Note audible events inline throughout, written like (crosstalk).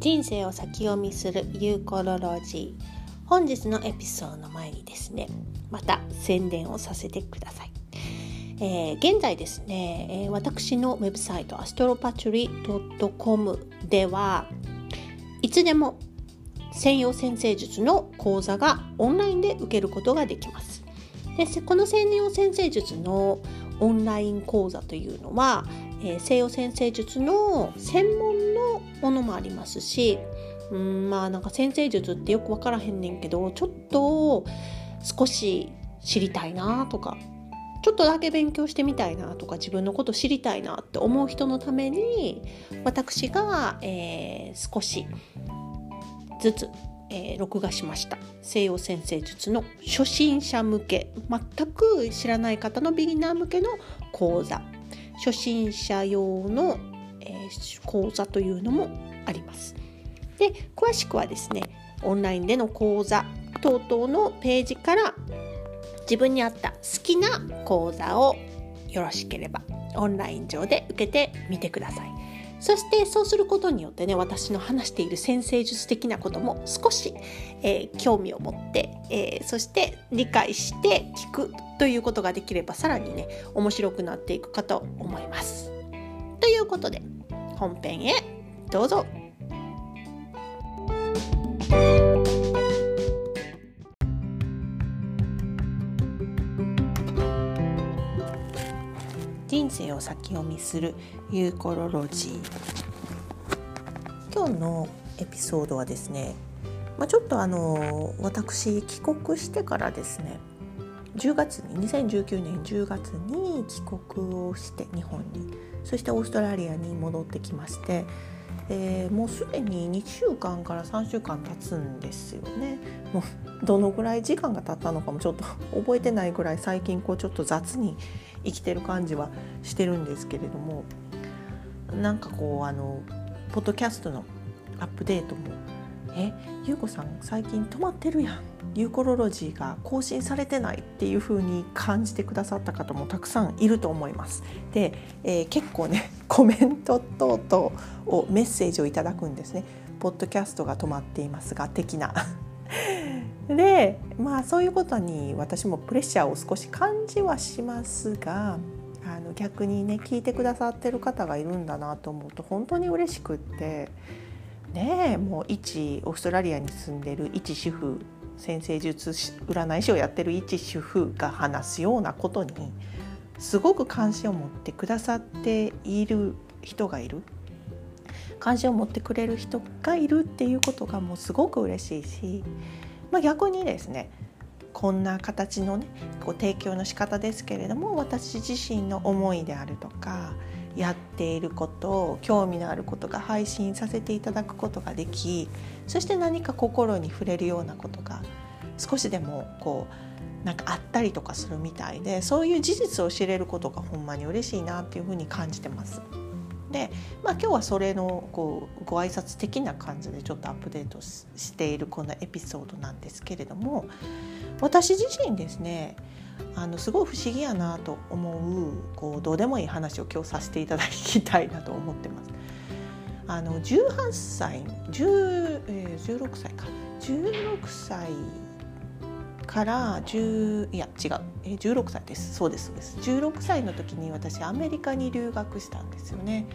人生を先読みするユーコロロジー。本日のエピソードの前にですねまた宣伝をさせてください、えー、現在ですね、え、私のウェブサイトアストロパチュリ .com ではいつでも専用先生術の講座がオンラインで受けることができます。でこの専用先生術のオンライン講座というのは、えー、西洋先生術の専門のものもありますしうんまあなんか先生術ってよく分からへんねんけどちょっと少し知りたいなとかちょっとだけ勉強してみたいなとか自分のこと知りたいなって思う人のために私が、えー、少しずつ、えー、録画しました。西洋先生術の初心者向け。全く知らない方のビギナー向けの講座。初心者用の、えー、講座というのもあります。で詳しくはですねオンラインでの講座等々のページから自分に合った好きな講座をよろしければオンライン上で受けてみてください。そしてそうすることによってね私の話している先生術的なことも少し、えー、興味を持って、えー、そして理解して聞くということができればさらにね面白くなっていくかと思います。ということで本編へどうぞ生を先読みするユーコロロジー。今日のエピソードはですね、まあ、ちょっとあの私帰国してからですね10月に2019年10月に帰国をして日本にそしてオーストラリアに戻ってきましてえー、もうすでに2週間から3週間経つんですよね。もうどのぐらい時間が経ったのかもちょっと (laughs) 覚えてないぐらい最近こうちょっと雑に生きてる感じはしてるんですけれどもなんかこうあのポッドキャストのアップデートも「えゆうこさん最近止まってるやん」ユーコロロジーが更新されてないっていう風に感じてくださった方もたくさんいると思います。で、えー、結構ね (laughs) コメント等々をメッセージをいただくんですね。ポッドキャストが止まっていますが的な。(laughs) でまあそういうことに私もプレッシャーを少し感じはしますがあの逆にね聞いてくださってる方がいるんだなと思うと本当に嬉しくってねえもう一オーストラリアに住んでる一主婦先生術占い師をやってる一主婦が話すようなことにすごく関心を持ってくださっている人がいる関心を持ってくれる人がいるっていうことがもうすごく嬉しいし、まあ、逆にですねこんな形のねこう提供の仕方ですけれども私自身の思いであるとかやっていること興味のあることが配信させていただくことができそして何か心に触れるようなことが少しでもこうなんかあったりとかするみたいでそういう事実を知れることがほんまに嬉しいなっていうふうに感じてます。で、まあ、今日はそれのこうご挨拶的な感じでちょっとアップデートしているこのエピソードなんですけれども私自身ですねあのすごい不思議やなと思うこうどうでもいい話を今日させていただきたいなと思ってます。あの18歳10、えー、16歳か16歳から10いや違う、えー、16歳ですそうですそうです16歳の時に私アメリカに留学したんですよね。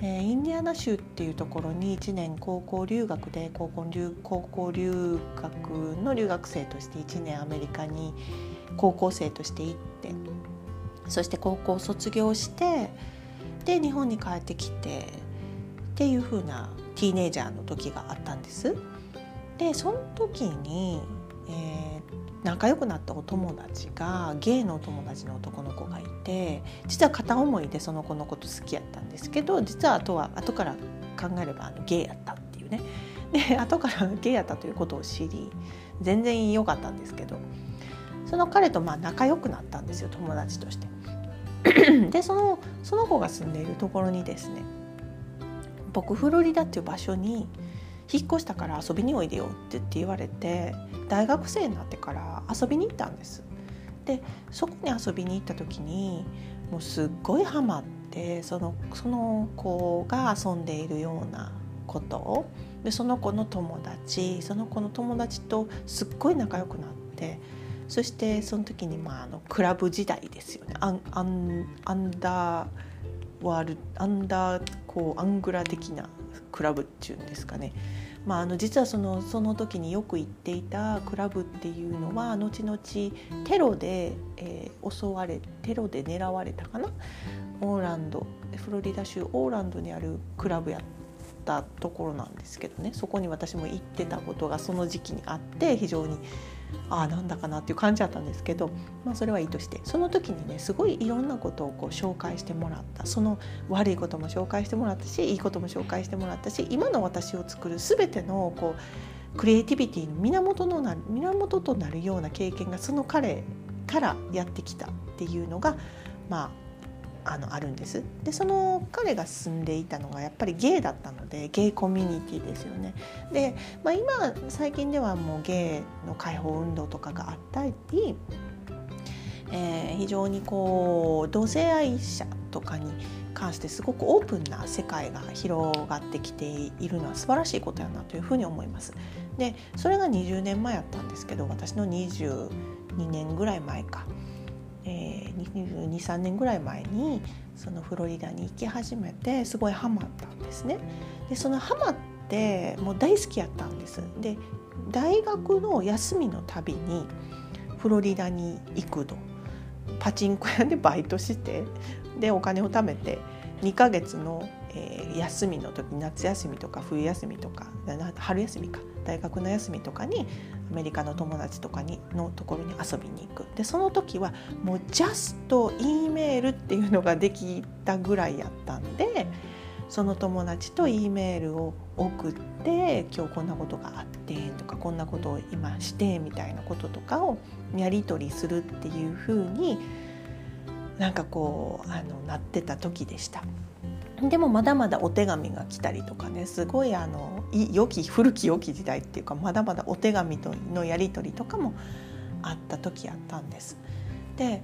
えー、インディアナ州っていうところに1年高校留学で高校留高校留学の留学生として1年アメリカに高校生として行ってそして高校卒業してで日本に帰ってきてっていう風なティーネイジャーの時があったんです。でその時に、えー、仲良くなったお友達がゲイのお友達の男の子がいて実は片思いでその子のこと好きやったんですけど実は後は後から考えればあのゲイやったっていうねで (laughs) 後から (laughs) ゲイやったということを知り全然良かったんですけどその彼とまあ仲良くなったんですよ友達として。(clears throat) でそのその子が住んでいるところにですね僕フロリダっていう場所に引っ越したから遊びにおいでよって言われて大学生になってから遊びに行ったんです。でそこに遊びに行った時にもうすっごいハマってそのその子が遊んでいるようなことでその子の友達その子の友達とすっごい仲良くなってそしてその時にまああのクラブ時代ですよねアンアンアンダーワールアンダーこうアングラ的なクラブっていうんですかね。まあ、あの実はそのその時によく行っていたクラブっていうのは後々テロで、えー、襲われテロで狙われたかなオーランドフロリダ州オーランドにあるクラブやったところなんですけどねそこに私も行ってたことがその時期にあって非常にああなんだかなっていう感じだったんですけど、まあ、それはいいとしてその時にねすごいいろんなことをこう紹介してもらった。その悪いことも紹介してもらったしいいことも紹介してもらったし今の私を作る全てのこうクリエイティビティの源のな源となるような経験がその彼からやってきたっていうのがまああのあるんです。でその彼が住んでいたのがやっぱりゲイだったのでゲイコミュニティですよね。で、まあ、今最近ではもうゲイの解放運動とかがあったり、えー、非常にこう同性愛者とかに関してすごくオープンな世界が広がってきているのは素晴らしいことやなというふうに思います。でそれが20年前やったんですけど私の22年ぐらい前か、23年ぐらい前にそのフロリダに行き始めてすごいハマったんですね。でそのハマってもう大好きやったんです。で大学の休みのたびにフロリダに行くとパチンコ屋でバイトしてでお金を貯めて2ヶ月の、休みの時夏休みとか冬休みとか春休みか大学の休みとかにアメリカの友達とかにのところに遊びに行くでその時はもうジャスト E メールっていうのができたぐらいやったんでその友達と E メールを送って今日こんなことがあってとかこんなことを今してみたいなこととかをやり取りするっていうふうになんかこうあのなってた時でした。でもまだまだお手紙が来たりとかねすごいあの良き古き良き時代っていうかまだまだお手紙とのやり取りとかもあった時あったんです。で、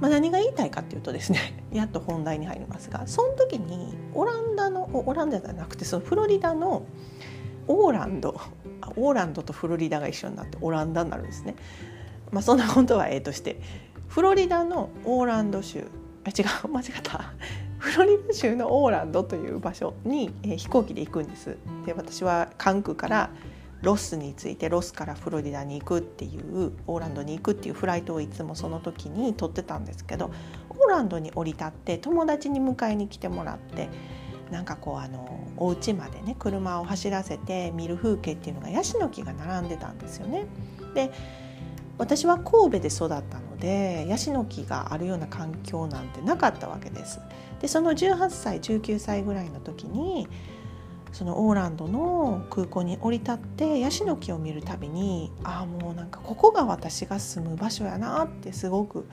まあ、何が言いたいかっていうとですね (laughs) やっと本題に入りますがその時にオランダのオランダじゃなくてそのフロリダのオーランドオーランドとフロリダが一緒になってオランダになるんですね。まあ、そんなことはええとしてフロリダのオーランド州あ違う (laughs) 間違ったフロリダ州のオーランドという場所に、えー、飛行機で行くんですで私は関空からロスに着いてロスからフロリダに行くっていうオーランドに行くっていうフライトをいつもその時に取ってたんですけどオーランドに降り立って友達に迎えに来てもらってなんかこうあのお家までね車を走らせて見る風景っていうのがヤシの木が並んでたんですよね。で私は神戸で育ったのでヤシの木があるような環境なんてなかったわけです。でその18歳19歳ぐらいの時にそのオーランドの空港に降り立ってヤシの木を見るたびにああもうなんかここが私が住む場所やなってすごく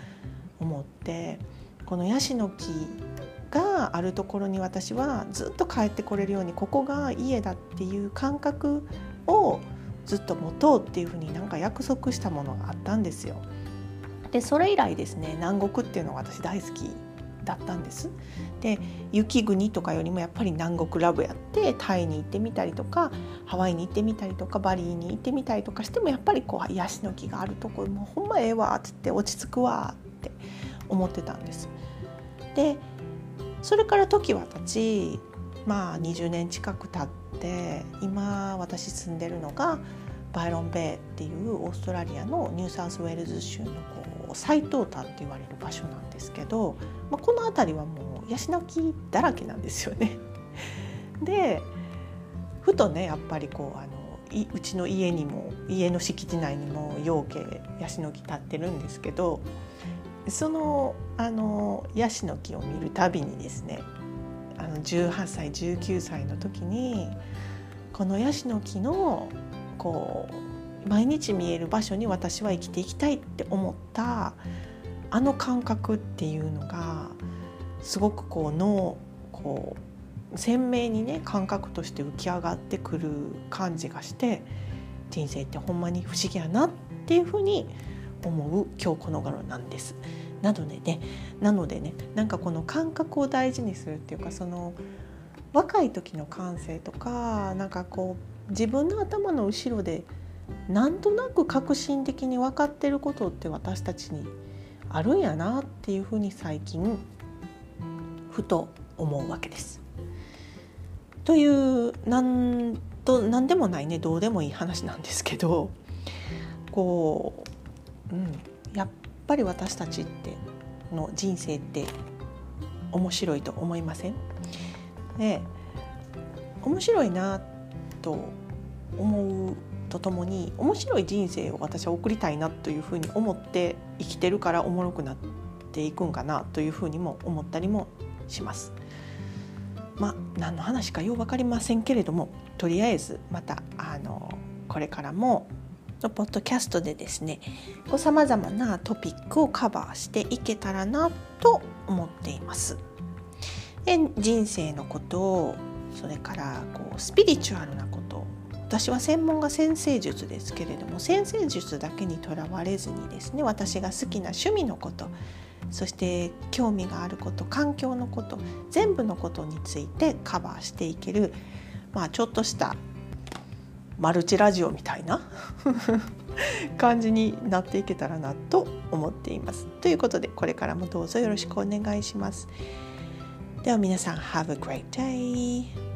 思ってこのヤシの木があるところに私はずっと帰ってこれるようにここが家だっていう感覚をずっと持とうっていうふうになんか約束したものがあったんですよ。でそれ以来ですね南国っていうのが私大好きだったんです。で雪国とかよりもやっぱり南国ラブやってタイに行ってみたりとかハワイに行ってみたりとかバリーに行ってみたりとかしてもやっぱりこうヤシの木があるとこもうほんまええわっつって落ち着くわって思ってたんです。でそれから時は経ちまあ20年近く経って今私住んでるのがバイロンベイっていうオーストラリアのニューサウスウェールズ州のこう最東端って言われる場所なんですけど、まあ、この辺りはもうヤシの木だらけなんですよね。(laughs) でふとねやっぱりこうあのうちの家にも家の敷地内にもようけヤシの木立ってるんですけどそのあのヤシの木を見るたびにですねあの18歳19歳の時にこのヤシの木のこう毎日見える場所に私は生きていきたいって思ったあの感覚っていうのがすごくこう脳こう鮮明にね感覚として浮き上がってくる感じがして人生ってほんまに不思議やなっていうふうに思う今日この頃なんです。なのでねなのでねなんかこの感覚を大事にするっていうかその若い時の感性とかなんかこう自分の頭の後ろでなんとなく革新的に分かってることって私たちにあるんやなっていうふうに最近ふと思うわけです。というなんと何でもないねどうでもいい話なんですけどこう、うん、やっぱり私たちっての人生って面白いと思いません？で面白いなと思うとともに面白い人生を私は送りたいなというふうに思って生きてるからおもろくなっていくんかなというふうにも思ったりもします。まあ何の話かよう分かりませんけれどもとりあえずまたあのこれからもポッドキャストでですねさまざまなトピックをカバーしていけたらなと思っています。で人生のことそれからこうスピリチュアルなこと私は専門が先生術ですけれども先生術だけにとらわれずにですね私が好きな趣味のことそして興味があること環境のこと全部のことについてカバーしていける、まあ、ちょっとしたマルチラジオみたいな (laughs) 感じになっていけたらなと思っています。ということでこれからもどうぞよろしくお願いします。では皆さん Have a great day!